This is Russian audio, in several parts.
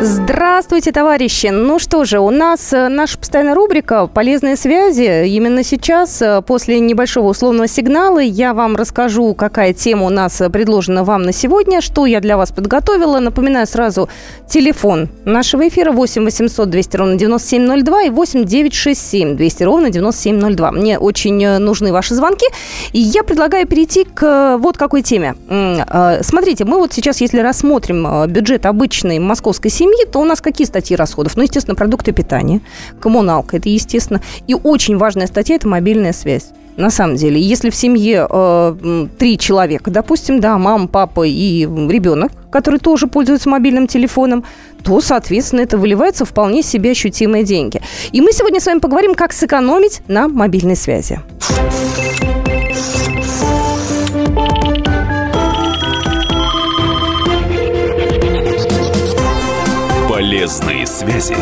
Здравствуйте, товарищи! Ну что же, у нас э, наша постоянная рубрика «Полезные связи». Именно сейчас, э, после небольшого условного сигнала, я вам расскажу, какая тема у нас э, предложена вам на сегодня, что я для вас подготовила. Напоминаю сразу, телефон нашего эфира 8 800 200 ровно 9702 и 8 967 200 ровно 9702. Мне очень нужны ваши звонки, и я предлагаю перейти к вот какой теме. Смотрите, мы вот сейчас, если рассмотрим бюджет обычной московской семьи, семьи, то у нас какие статьи расходов? Ну, естественно, продукты питания, коммуналка, это естественно. И очень важная статья – это мобильная связь. На самом деле, если в семье э, три человека, допустим, да, мама, папа и ребенок, который тоже пользуется мобильным телефоном, то, соответственно, это выливается вполне себе ощутимые деньги. И мы сегодня с вами поговорим, как сэкономить на мобильной связи. Связи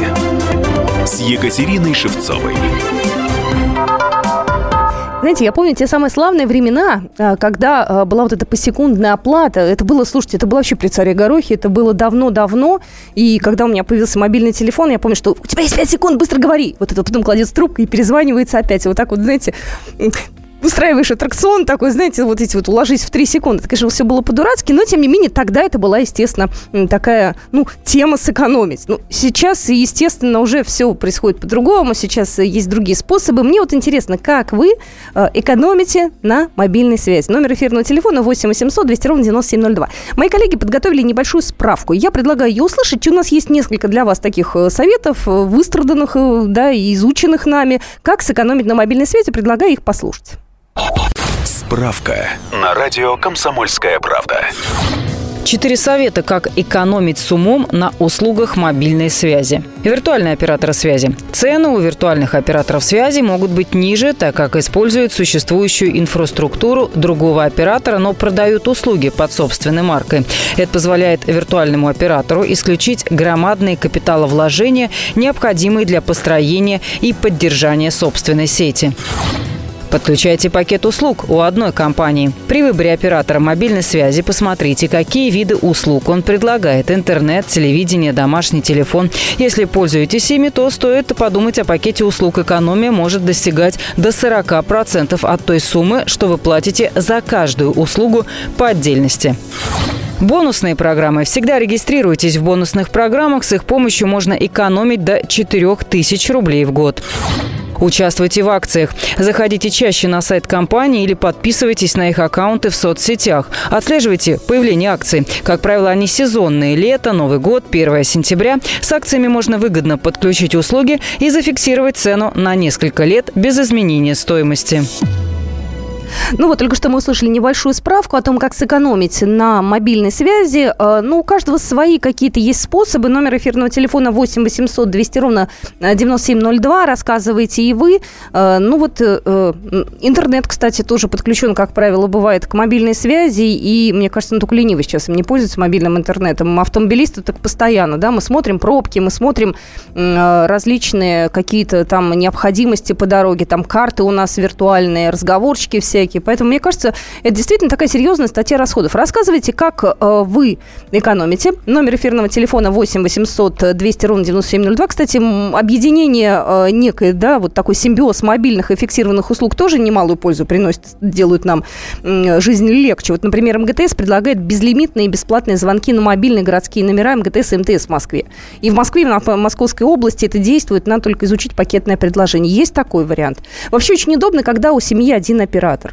с Екатериной Шевцовой. Знаете, я помню те самые славные времена, а, когда а, была вот эта посекундная оплата. Это было, слушайте, это было вообще при царе Горохе, это было давно-давно. И когда у меня появился мобильный телефон, я помню, что у тебя есть 5 секунд, быстро говори. Вот это потом кладется трубка и перезванивается опять. Вот так вот, знаете, устраиваешь аттракцион такой, знаете, вот эти вот уложись в три секунды. Это, конечно, все было по-дурацки, но, тем не менее, тогда это была, естественно, такая, ну, тема сэкономить. Ну, сейчас, естественно, уже все происходит по-другому, сейчас есть другие способы. Мне вот интересно, как вы э, экономите на мобильной связи? Номер эфирного телефона 8 800 200 ровно 9702. Мои коллеги подготовили небольшую справку. Я предлагаю ее услышать. У нас есть несколько для вас таких э, советов, э, выстраданных, да, и изученных нами. Как сэкономить на мобильной связи? Предлагаю их послушать. Справка на радио «Комсомольская правда». Четыре совета, как экономить с умом на услугах мобильной связи. Виртуальные операторы связи. Цены у виртуальных операторов связи могут быть ниже, так как используют существующую инфраструктуру другого оператора, но продают услуги под собственной маркой. Это позволяет виртуальному оператору исключить громадные капиталовложения, необходимые для построения и поддержания собственной сети. Подключайте пакет услуг у одной компании. При выборе оператора мобильной связи посмотрите, какие виды услуг он предлагает. Интернет, телевидение, домашний телефон. Если пользуетесь ими, то стоит подумать о пакете услуг. Экономия может достигать до 40% от той суммы, что вы платите за каждую услугу по отдельности. Бонусные программы. Всегда регистрируйтесь в бонусных программах. С их помощью можно экономить до 4000 рублей в год. Участвуйте в акциях. Заходите чаще на сайт компании или подписывайтесь на их аккаунты в соцсетях. Отслеживайте появление акций. Как правило, они сезонные. Лето, Новый год, 1 сентября. С акциями можно выгодно подключить услуги и зафиксировать цену на несколько лет без изменения стоимости. Ну вот, только что мы услышали небольшую справку о том, как сэкономить на мобильной связи. Э, ну, у каждого свои какие-то есть способы. Номер эфирного телефона 8 800 200 ровно 9702. Рассказывайте и вы. Э, ну вот, э, интернет, кстати, тоже подключен, как правило, бывает к мобильной связи. И, мне кажется, ну, только ленивый сейчас им не пользуется мобильным интернетом. Автомобилисты так постоянно, да, мы смотрим пробки, мы смотрим различные какие-то там необходимости по дороге, там карты у нас виртуальные, разговорчики все всякие. Поэтому, мне кажется, это действительно такая серьезная статья расходов. Рассказывайте, как э, вы экономите. Номер эфирного телефона 8 800 200 ровно 9702. Кстати, объединение э, некое, да, вот такой симбиоз мобильных и фиксированных услуг тоже немалую пользу приносит, делают нам жизнь легче. Вот, например, МГТС предлагает безлимитные бесплатные звонки на мобильные городские номера МГТС и МТС в Москве. И в Москве, в Московской области это действует, надо только изучить пакетное предложение. Есть такой вариант. Вообще очень удобно, когда у семьи один оператор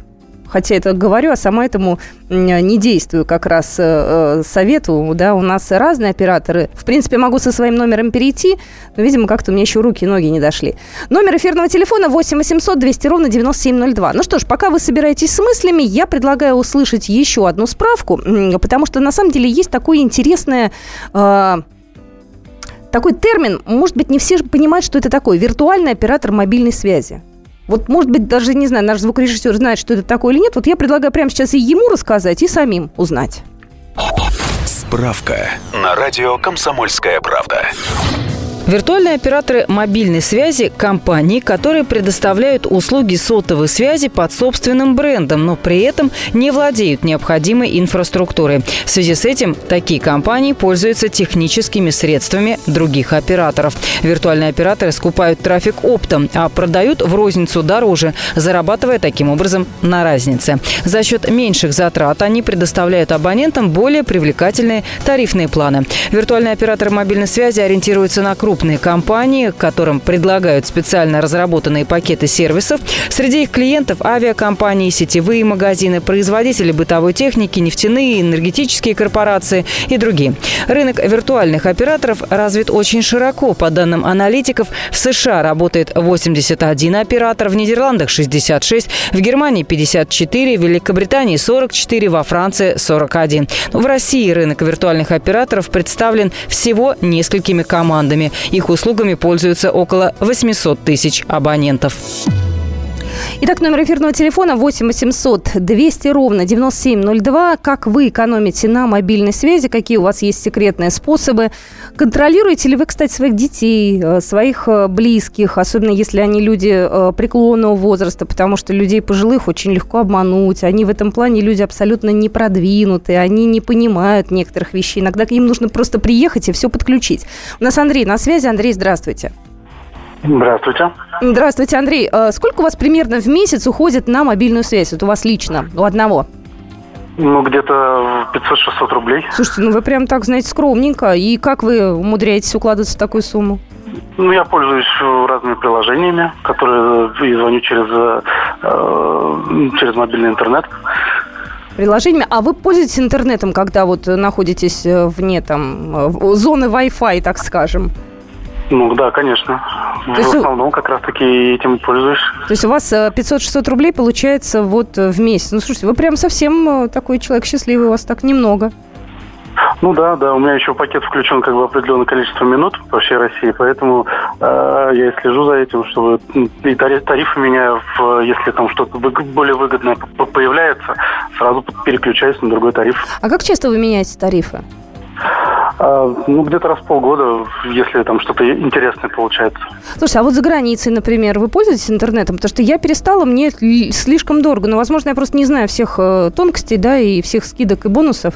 хотя это говорю, а сама этому не действую как раз э, э, совету, да, у нас разные операторы. В принципе, могу со своим номером перейти, но, видимо, как-то у меня еще руки и ноги не дошли. Номер эфирного телефона 8 800 200 ровно 9702. Ну что ж, пока вы собираетесь с мыслями, я предлагаю услышать еще одну справку, потому что на самом деле есть такое интересное э, такой термин, может быть, не все понимают, что это такое. Виртуальный оператор мобильной связи. Вот, может быть, даже, не знаю, наш звукорежиссер знает, что это такое или нет. Вот я предлагаю прямо сейчас и ему рассказать, и самим узнать. Справка на радио «Комсомольская правда». Виртуальные операторы мобильной связи – компании, которые предоставляют услуги сотовой связи под собственным брендом, но при этом не владеют необходимой инфраструктурой. В связи с этим такие компании пользуются техническими средствами других операторов. Виртуальные операторы скупают трафик оптом, а продают в розницу дороже, зарабатывая таким образом на разнице. За счет меньших затрат они предоставляют абонентам более привлекательные тарифные планы. Виртуальные операторы мобильной связи ориентируются на круг крупные компании, которым предлагают специально разработанные пакеты сервисов. Среди их клиентов авиакомпании, сетевые магазины, производители бытовой техники, нефтяные, энергетические корпорации и другие. Рынок виртуальных операторов развит очень широко. По данным аналитиков, в США работает 81 оператор, в Нидерландах 66, в Германии 54, в Великобритании 44, во Франции 41. В России рынок виртуальных операторов представлен всего несколькими командами. Их услугами пользуются около 800 тысяч абонентов. Итак, номер эфирного телефона 8 800 200 ровно 9702. Как вы экономите на мобильной связи? Какие у вас есть секретные способы? Контролируете ли вы, кстати, своих детей, э, своих э, близких, особенно если они люди э, преклонного возраста, потому что людей пожилых очень легко обмануть. Они в этом плане люди абсолютно не продвинутые, они не понимают некоторых вещей. Иногда им нужно просто приехать и все подключить. У нас Андрей на связи. Андрей, здравствуйте. Здравствуйте. Здравствуйте, Андрей. Сколько у вас примерно в месяц уходит на мобильную связь? Вот у вас лично, у одного? Ну, где-то 500-600 рублей. Слушайте, ну вы прям так, знаете, скромненько. И как вы умудряетесь укладываться в такую сумму? Ну, я пользуюсь разными приложениями, которые и звоню через, э, через мобильный интернет. Приложениями. А вы пользуетесь интернетом, когда вот находитесь э, вне там зоны Wi-Fi, так скажем? Ну да, конечно. То в основном как раз-таки этим пользуюсь. То есть у вас 500-600 э, рублей получается вот э, в месяц. Ну, слушайте, вы прям совсем э, такой человек счастливый, у вас так немного. Ну да, да, у меня еще пакет включен как бы определенное количество минут по всей России, поэтому э, я и слежу за этим, чтобы и тариф, тарифы меняю, в, если там что-то более выгодное появляется, сразу переключаюсь на другой тариф. А как часто вы меняете тарифы? А, ну, где-то раз в полгода, если там что-то интересное получается. Слушай, а вот за границей, например, вы пользуетесь интернетом? Потому что я перестала, мне слишком дорого. Но, возможно, я просто не знаю всех э, тонкостей, да, и всех скидок и бонусов.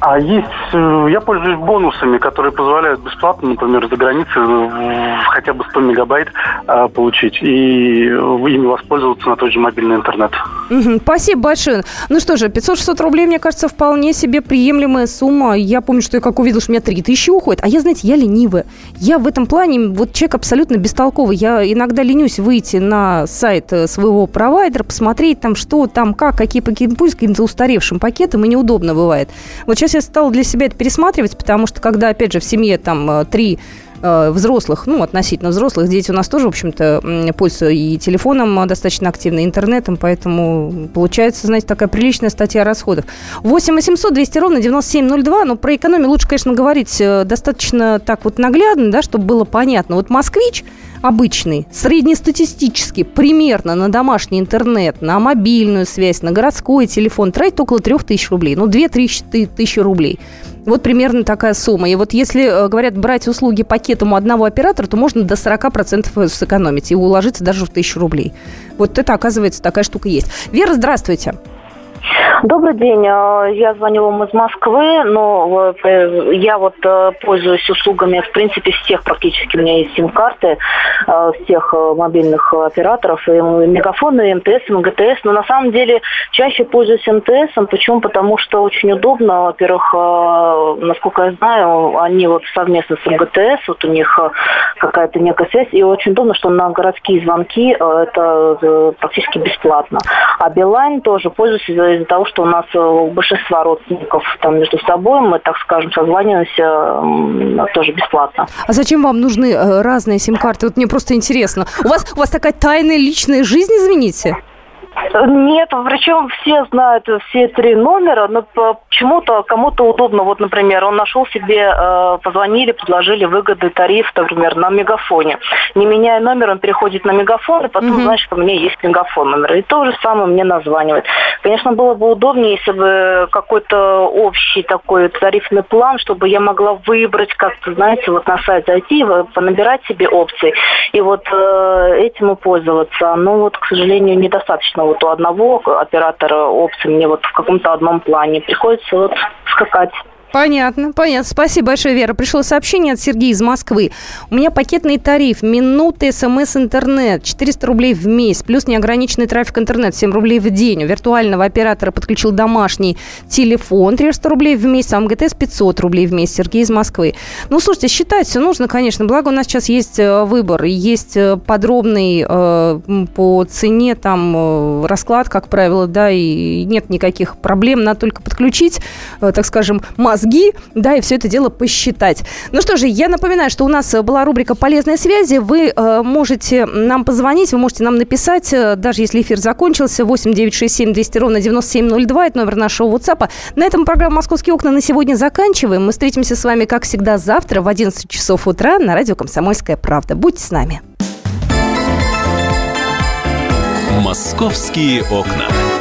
А есть, э, я пользуюсь бонусами, которые позволяют бесплатно, например, за границей э, хотя бы 100 мегабайт а, получить и ими воспользоваться на тот же мобильный интернет. Угу, спасибо большое. Ну что же, 500-600 рублей, мне кажется, вполне себе приемлемая сумма. Я помню, что я как увидел, что у меня 3000 уходит. А я, знаете, я ленивая. Я в этом плане, вот человек абсолютно бестолковый. Я иногда ленюсь выйти на сайт э, своего провайдера, посмотреть там, что там, как, какие пакеты, пусть каким-то устаревшим пакетом, и неудобно бывает. Вот сейчас я стала для себя это пересматривать, потому что когда, опять же, в семье там э, три взрослых, ну, относительно взрослых, дети у нас тоже, в общем-то, пользуются и телефоном э, достаточно активно, и интернетом, поэтому получается, знаете, такая приличная статья расходов. 8 800 200 ровно 9702, но про экономию лучше, конечно, говорить достаточно так вот наглядно, да, чтобы было понятно. Вот москвич обычный, среднестатистический, примерно на домашний интернет, на мобильную связь, на городской телефон тратит около 3000 рублей. Ну, 2-3 тысячи рублей. Вот примерно такая сумма. И вот если, э, говорят, брать услуги пакетом у одного оператора, то можно до 40% сэкономить и уложиться даже в тысячу рублей. Вот это, оказывается, такая штука есть. Вера, здравствуйте. Добрый день. Э, я звоню вам из Москвы, но э, я вот э, пользуюсь услугами, в принципе, всех практически у меня есть сим-карты, всех мобильных операторов, и Мегафон, и МТС, и МГТС, но на самом деле чаще пользуюсь МТС, почему? Потому что очень удобно, во-первых, насколько я знаю, они вот совместно с МГТС, вот у них какая-то некая связь, и очень удобно, что на городские звонки это практически бесплатно. А Билайн тоже пользуюсь из-за того, что у нас э, у большинства родственников там между собой мы, так скажем, созваниваемся тоже бесплатно. А зачем вам нужны э, разные сим-карты? Вот мне просто интересно. У вас, у вас такая тайная личная жизнь, извините? Нет, причем все знают все три номера, но почему-то кому-то удобно. Вот, например, он нашел себе, э, позвонили, предложили выгоды тариф, например, на мегафоне. Не меняя номер, он переходит на мегафон, и потом угу. знает, что у меня есть мегафон номер. И то же самое мне названивает. Конечно, было бы удобнее, если бы какой-то общий такой тарифный план, чтобы я могла выбрать, как-то, знаете, вот на сайт зайти, понабирать себе опции и вот э, этим и пользоваться. Но вот, к сожалению, недостаточно вот у одного оператора опций мне вот в каком-то одном плане. Приходится вот скакать. Понятно, понятно. Спасибо большое, Вера. Пришло сообщение от Сергея из Москвы. У меня пакетный тариф, минуты, смс, интернет, 400 рублей в месяц, плюс неограниченный трафик интернет, 7 рублей в день. У виртуального оператора подключил домашний телефон, 300 рублей в месяц, а МГТС 500 рублей в месяц. Сергей из Москвы. Ну, слушайте, считать все нужно, конечно. Благо у нас сейчас есть э, выбор, есть э, подробный э, по цене там э, расклад, как правило, да, и нет никаких проблем. Надо только подключить, э, так скажем, мазь мозги, да, и все это дело посчитать. Ну что же, я напоминаю, что у нас была рубрика «Полезные связи». Вы э, можете нам позвонить, вы можете нам написать, э, даже если эфир закончился, 8 967 200 ровно 9702, это номер нашего WhatsApp. На этом программа «Московские окна» на сегодня заканчиваем. Мы встретимся с вами, как всегда, завтра в 11 часов утра на радио «Комсомольская правда». Будьте с нами. «Московские окна».